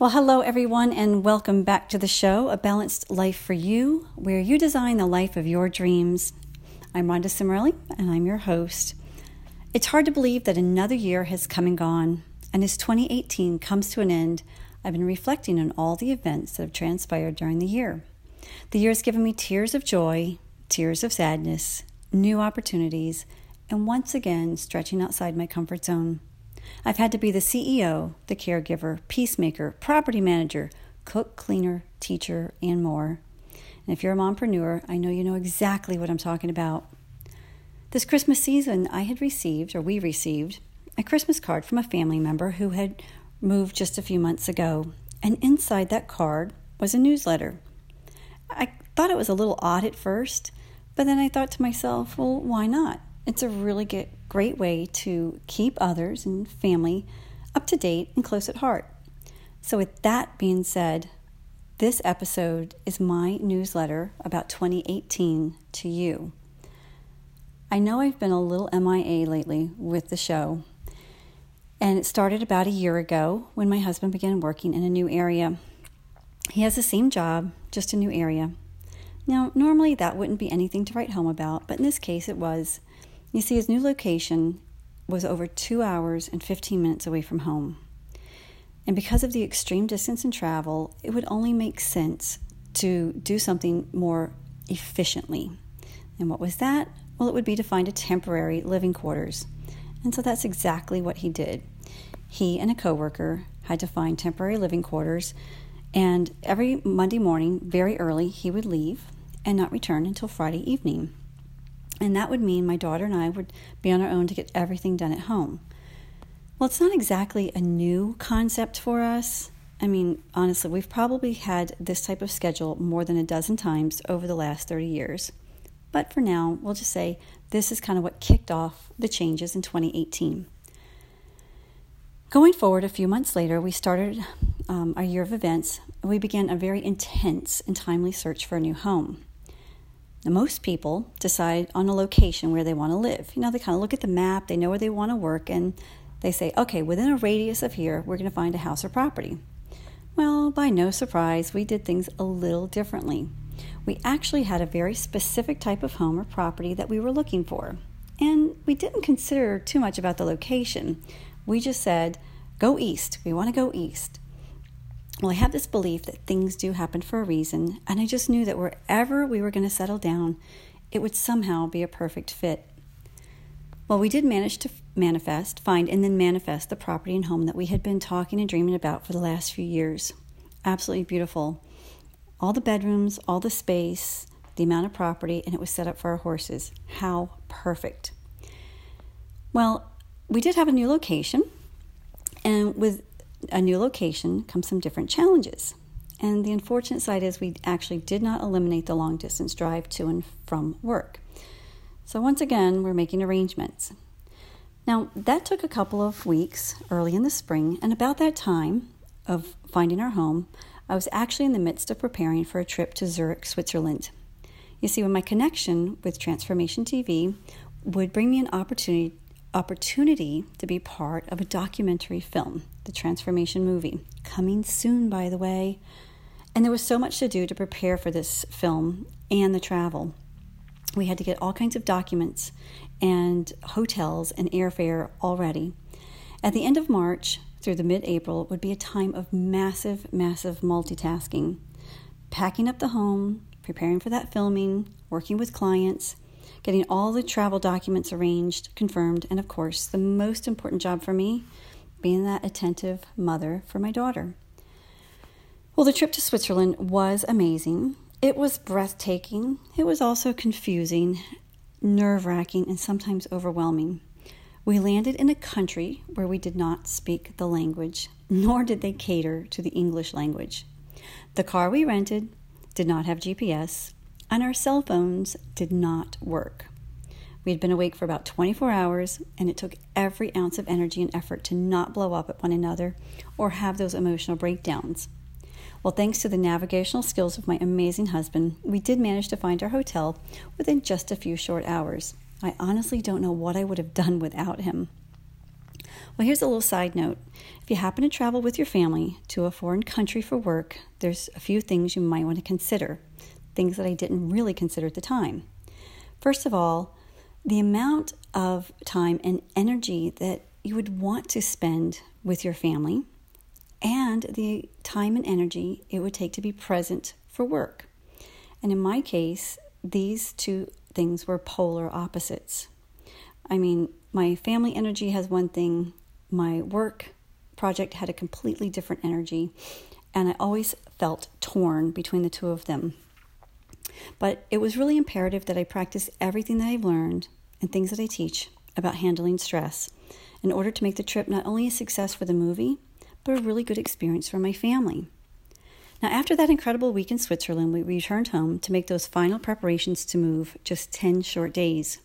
Well, hello, everyone, and welcome back to the show, A Balanced Life for You, where you design the life of your dreams. I'm Rhonda Cimarelli, and I'm your host. It's hard to believe that another year has come and gone, and as 2018 comes to an end, I've been reflecting on all the events that have transpired during the year. The year has given me tears of joy, tears of sadness, new opportunities, and once again stretching outside my comfort zone. I've had to be the CEO, the caregiver, peacemaker, property manager, cook, cleaner, teacher, and more. And if you're a mompreneur, I know you know exactly what I'm talking about. This Christmas season, I had received, or we received, a Christmas card from a family member who had moved just a few months ago. And inside that card was a newsletter. I thought it was a little odd at first, but then I thought to myself, well, why not? It's a really good, great way to keep others and family up to date and close at heart. So, with that being said, this episode is my newsletter about 2018 to you. I know I've been a little MIA lately with the show, and it started about a year ago when my husband began working in a new area. He has the same job, just a new area. Now, normally that wouldn't be anything to write home about, but in this case it was. You see, his new location was over two hours and 15 minutes away from home. And because of the extreme distance in travel, it would only make sense to do something more efficiently. And what was that? Well, it would be to find a temporary living quarters. And so that's exactly what he did. He and a coworker had to find temporary living quarters, and every Monday morning, very early, he would leave and not return until Friday evening. And that would mean my daughter and I would be on our own to get everything done at home. Well, it's not exactly a new concept for us. I mean, honestly, we've probably had this type of schedule more than a dozen times over the last 30 years. But for now, we'll just say this is kind of what kicked off the changes in 2018. Going forward, a few months later, we started um, our year of events. We began a very intense and timely search for a new home. Now, most people decide on a location where they want to live. You know, they kind of look at the map, they know where they want to work, and they say, okay, within a radius of here, we're going to find a house or property. Well, by no surprise, we did things a little differently. We actually had a very specific type of home or property that we were looking for. And we didn't consider too much about the location. We just said, go east. We want to go east. Well, I have this belief that things do happen for a reason, and I just knew that wherever we were going to settle down, it would somehow be a perfect fit. Well, we did manage to manifest, find, and then manifest the property and home that we had been talking and dreaming about for the last few years. Absolutely beautiful. All the bedrooms, all the space, the amount of property, and it was set up for our horses. How perfect. Well, we did have a new location, and with a new location comes some different challenges. And the unfortunate side is we actually did not eliminate the long distance drive to and from work. So once again, we're making arrangements. Now, that took a couple of weeks early in the spring, and about that time of finding our home, I was actually in the midst of preparing for a trip to Zurich, Switzerland. You see, when my connection with Transformation TV would bring me an opportunity opportunity to be part of a documentary film, the Transformation movie, coming soon, by the way. And there was so much to do to prepare for this film and the travel. We had to get all kinds of documents and hotels and airfare all ready. At the end of March through the mid April would be a time of massive, massive multitasking. Packing up the home, preparing for that filming, working with clients, getting all the travel documents arranged, confirmed, and of course, the most important job for me, being that attentive mother for my daughter. Well, the trip to Switzerland was amazing. It was breathtaking. It was also confusing, nerve wracking, and sometimes overwhelming. We landed in a country where we did not speak the language, nor did they cater to the English language. The car we rented did not have GPS, and our cell phones did not work. We had been awake for about 24 hours, and it took every ounce of energy and effort to not blow up at one another or have those emotional breakdowns. Well, thanks to the navigational skills of my amazing husband, we did manage to find our hotel within just a few short hours. I honestly don't know what I would have done without him. Well, here's a little side note. If you happen to travel with your family to a foreign country for work, there's a few things you might want to consider, things that I didn't really consider at the time. First of all, the amount of time and energy that you would want to spend with your family and the time and energy it would take to be present for work. And in my case, these two things were polar opposites. I mean, my family energy has one thing, my work project had a completely different energy, and I always felt torn between the two of them. But it was really imperative that I practice everything that I've learned and things that I teach about handling stress in order to make the trip not only a success for the movie, but a really good experience for my family. Now, after that incredible week in Switzerland, we returned home to make those final preparations to move just 10 short days.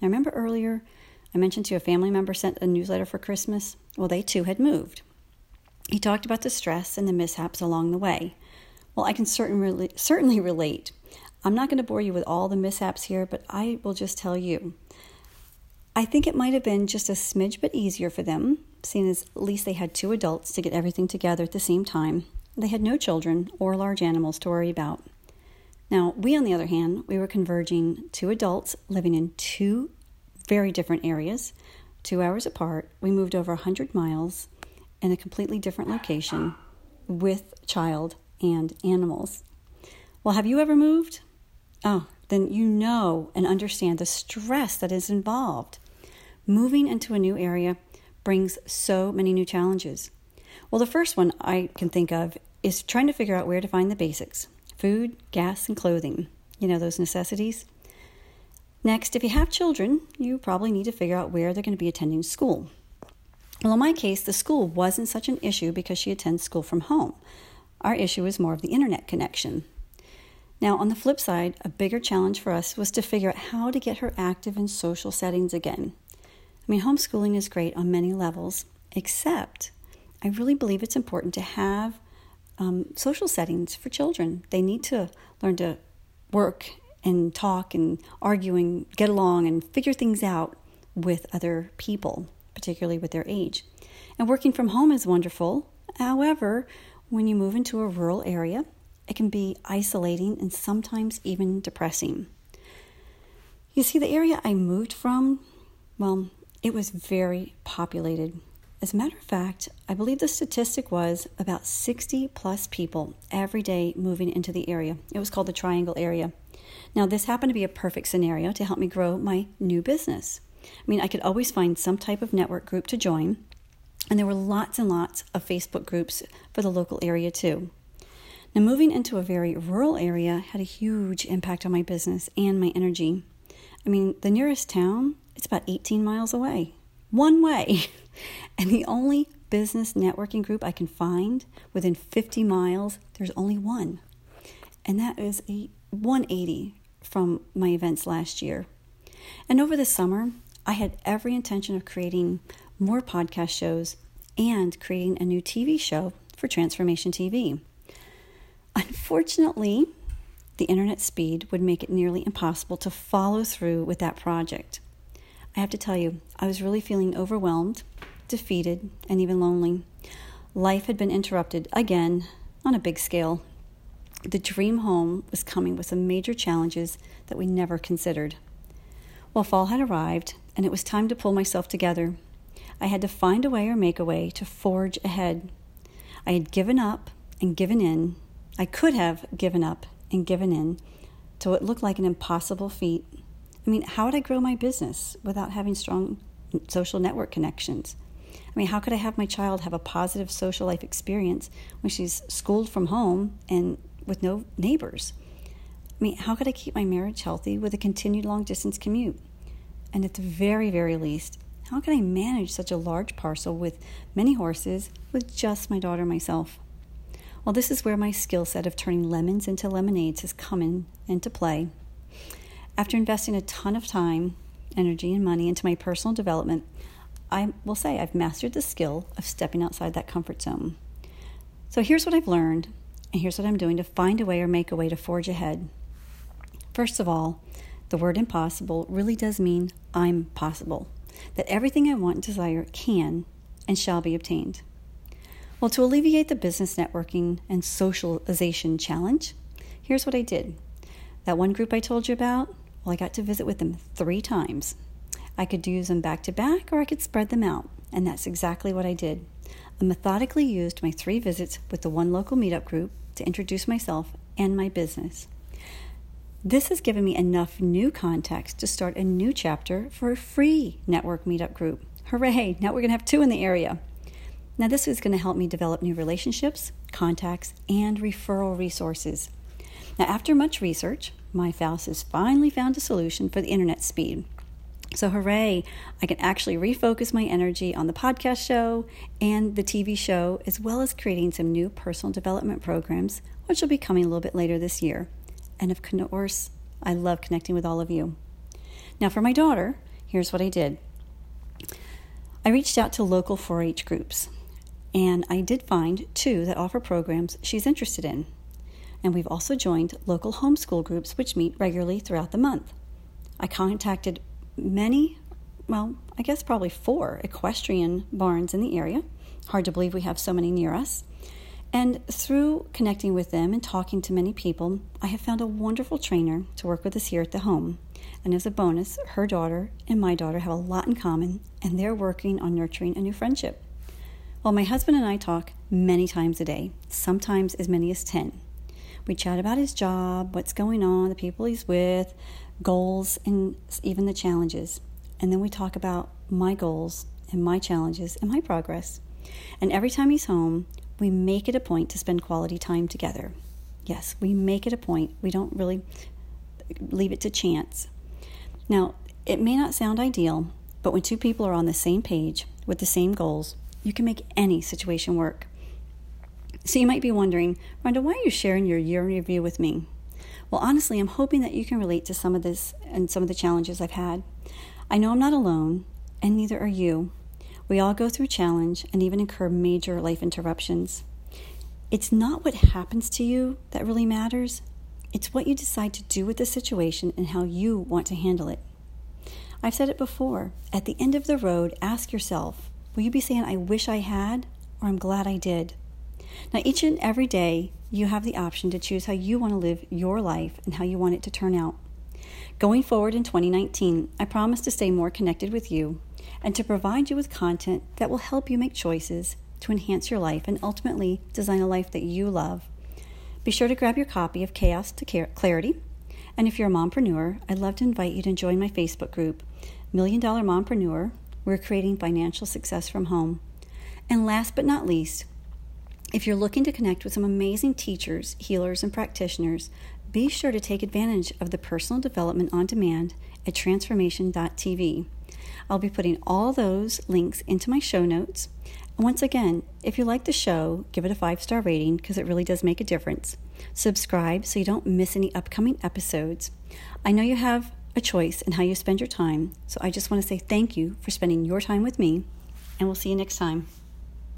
Now, remember earlier I mentioned to a family member sent a newsletter for Christmas? Well, they too had moved. He talked about the stress and the mishaps along the way. Well, I can certain, certainly relate. I'm not going to bore you with all the mishaps here, but I will just tell you. I think it might have been just a smidge bit easier for them, seeing as at least they had two adults to get everything together at the same time. They had no children or large animals to worry about. Now, we, on the other hand, we were converging two adults living in two very different areas, two hours apart. We moved over 100 miles in a completely different location with child and animals. Well, have you ever moved? Oh, then you know and understand the stress that is involved. Moving into a new area brings so many new challenges. Well, the first one I can think of is trying to figure out where to find the basics food, gas, and clothing. You know, those necessities. Next, if you have children, you probably need to figure out where they're going to be attending school. Well, in my case, the school wasn't such an issue because she attends school from home. Our issue is more of the internet connection. Now, on the flip side, a bigger challenge for us was to figure out how to get her active in social settings again. I mean, homeschooling is great on many levels, except I really believe it's important to have um, social settings for children. They need to learn to work and talk and argue and get along and figure things out with other people, particularly with their age. And working from home is wonderful. However, when you move into a rural area, it can be isolating and sometimes even depressing. You see, the area I moved from, well, it was very populated. As a matter of fact, I believe the statistic was about 60 plus people every day moving into the area. It was called the Triangle area. Now, this happened to be a perfect scenario to help me grow my new business. I mean, I could always find some type of network group to join, and there were lots and lots of Facebook groups for the local area too. Now, moving into a very rural area had a huge impact on my business and my energy. I mean, the nearest town, it's about 18 miles away, one way. And the only business networking group I can find within 50 miles, there's only one. And that is a 180 from my events last year. And over the summer, I had every intention of creating more podcast shows and creating a new TV show for Transformation TV. Unfortunately, the internet speed would make it nearly impossible to follow through with that project. I have to tell you, I was really feeling overwhelmed, defeated, and even lonely. Life had been interrupted again on a big scale. The dream home was coming with some major challenges that we never considered. Well, fall had arrived, and it was time to pull myself together. I had to find a way or make a way to forge ahead. I had given up and given in. I could have given up and given in to what looked like an impossible feat. I mean, how would I grow my business without having strong social network connections? I mean, how could I have my child have a positive social life experience when she's schooled from home and with no neighbors. I mean, how could I keep my marriage healthy with a continued long distance commute? And at the very, very least, how can I manage such a large parcel with many horses with just my daughter and myself? Well, this is where my skill set of turning lemons into lemonades has come in, into play. After investing a ton of time, energy, and money into my personal development, I will say I've mastered the skill of stepping outside that comfort zone. So here's what I've learned and here's what I'm doing to find a way or make a way to forge ahead. First of all, the word impossible really does mean I'm possible. That everything I want and desire can and shall be obtained. Well, to alleviate the business networking and socialization challenge, here's what I did. That one group I told you about, well, I got to visit with them three times. I could use them back to back or I could spread them out, and that's exactly what I did. I methodically used my three visits with the one local meetup group to introduce myself and my business. This has given me enough new context to start a new chapter for a free network meetup group. Hooray! Now we're going to have two in the area. Now, this is going to help me develop new relationships, contacts, and referral resources. Now, after much research, my spouse has finally found a solution for the internet speed. So, hooray, I can actually refocus my energy on the podcast show and the TV show, as well as creating some new personal development programs, which will be coming a little bit later this year. And of course, I love connecting with all of you. Now, for my daughter, here's what I did I reached out to local 4 H groups, and I did find two that offer programs she's interested in. And we've also joined local homeschool groups, which meet regularly throughout the month. I contacted many, well, I guess probably four equestrian barns in the area. Hard to believe we have so many near us. And through connecting with them and talking to many people, I have found a wonderful trainer to work with us here at the home. And as a bonus, her daughter and my daughter have a lot in common, and they're working on nurturing a new friendship. Well, my husband and I talk many times a day, sometimes as many as 10. We chat about his job, what's going on, the people he's with, goals, and even the challenges. And then we talk about my goals and my challenges and my progress. And every time he's home, we make it a point to spend quality time together. Yes, we make it a point. We don't really leave it to chance. Now, it may not sound ideal, but when two people are on the same page with the same goals, you can make any situation work. So you might be wondering, Rhonda, why are you sharing your year review with me? Well, honestly, I'm hoping that you can relate to some of this and some of the challenges I've had. I know I'm not alone, and neither are you. We all go through challenge and even incur major life interruptions. It's not what happens to you that really matters, it's what you decide to do with the situation and how you want to handle it. I've said it before. At the end of the road, ask yourself will you be saying, I wish I had, or I'm glad I did? Now, each and every day, you have the option to choose how you want to live your life and how you want it to turn out. Going forward in 2019, I promise to stay more connected with you and to provide you with content that will help you make choices to enhance your life and ultimately design a life that you love. Be sure to grab your copy of Chaos to Clarity. And if you're a mompreneur, I'd love to invite you to join my Facebook group, Million Dollar Mompreneur. We're creating financial success from home. And last but not least, if you're looking to connect with some amazing teachers, healers, and practitioners, be sure to take advantage of the personal development on demand at transformation.tv. I'll be putting all those links into my show notes. And once again, if you like the show, give it a five star rating because it really does make a difference. Subscribe so you don't miss any upcoming episodes. I know you have a choice in how you spend your time, so I just want to say thank you for spending your time with me, and we'll see you next time.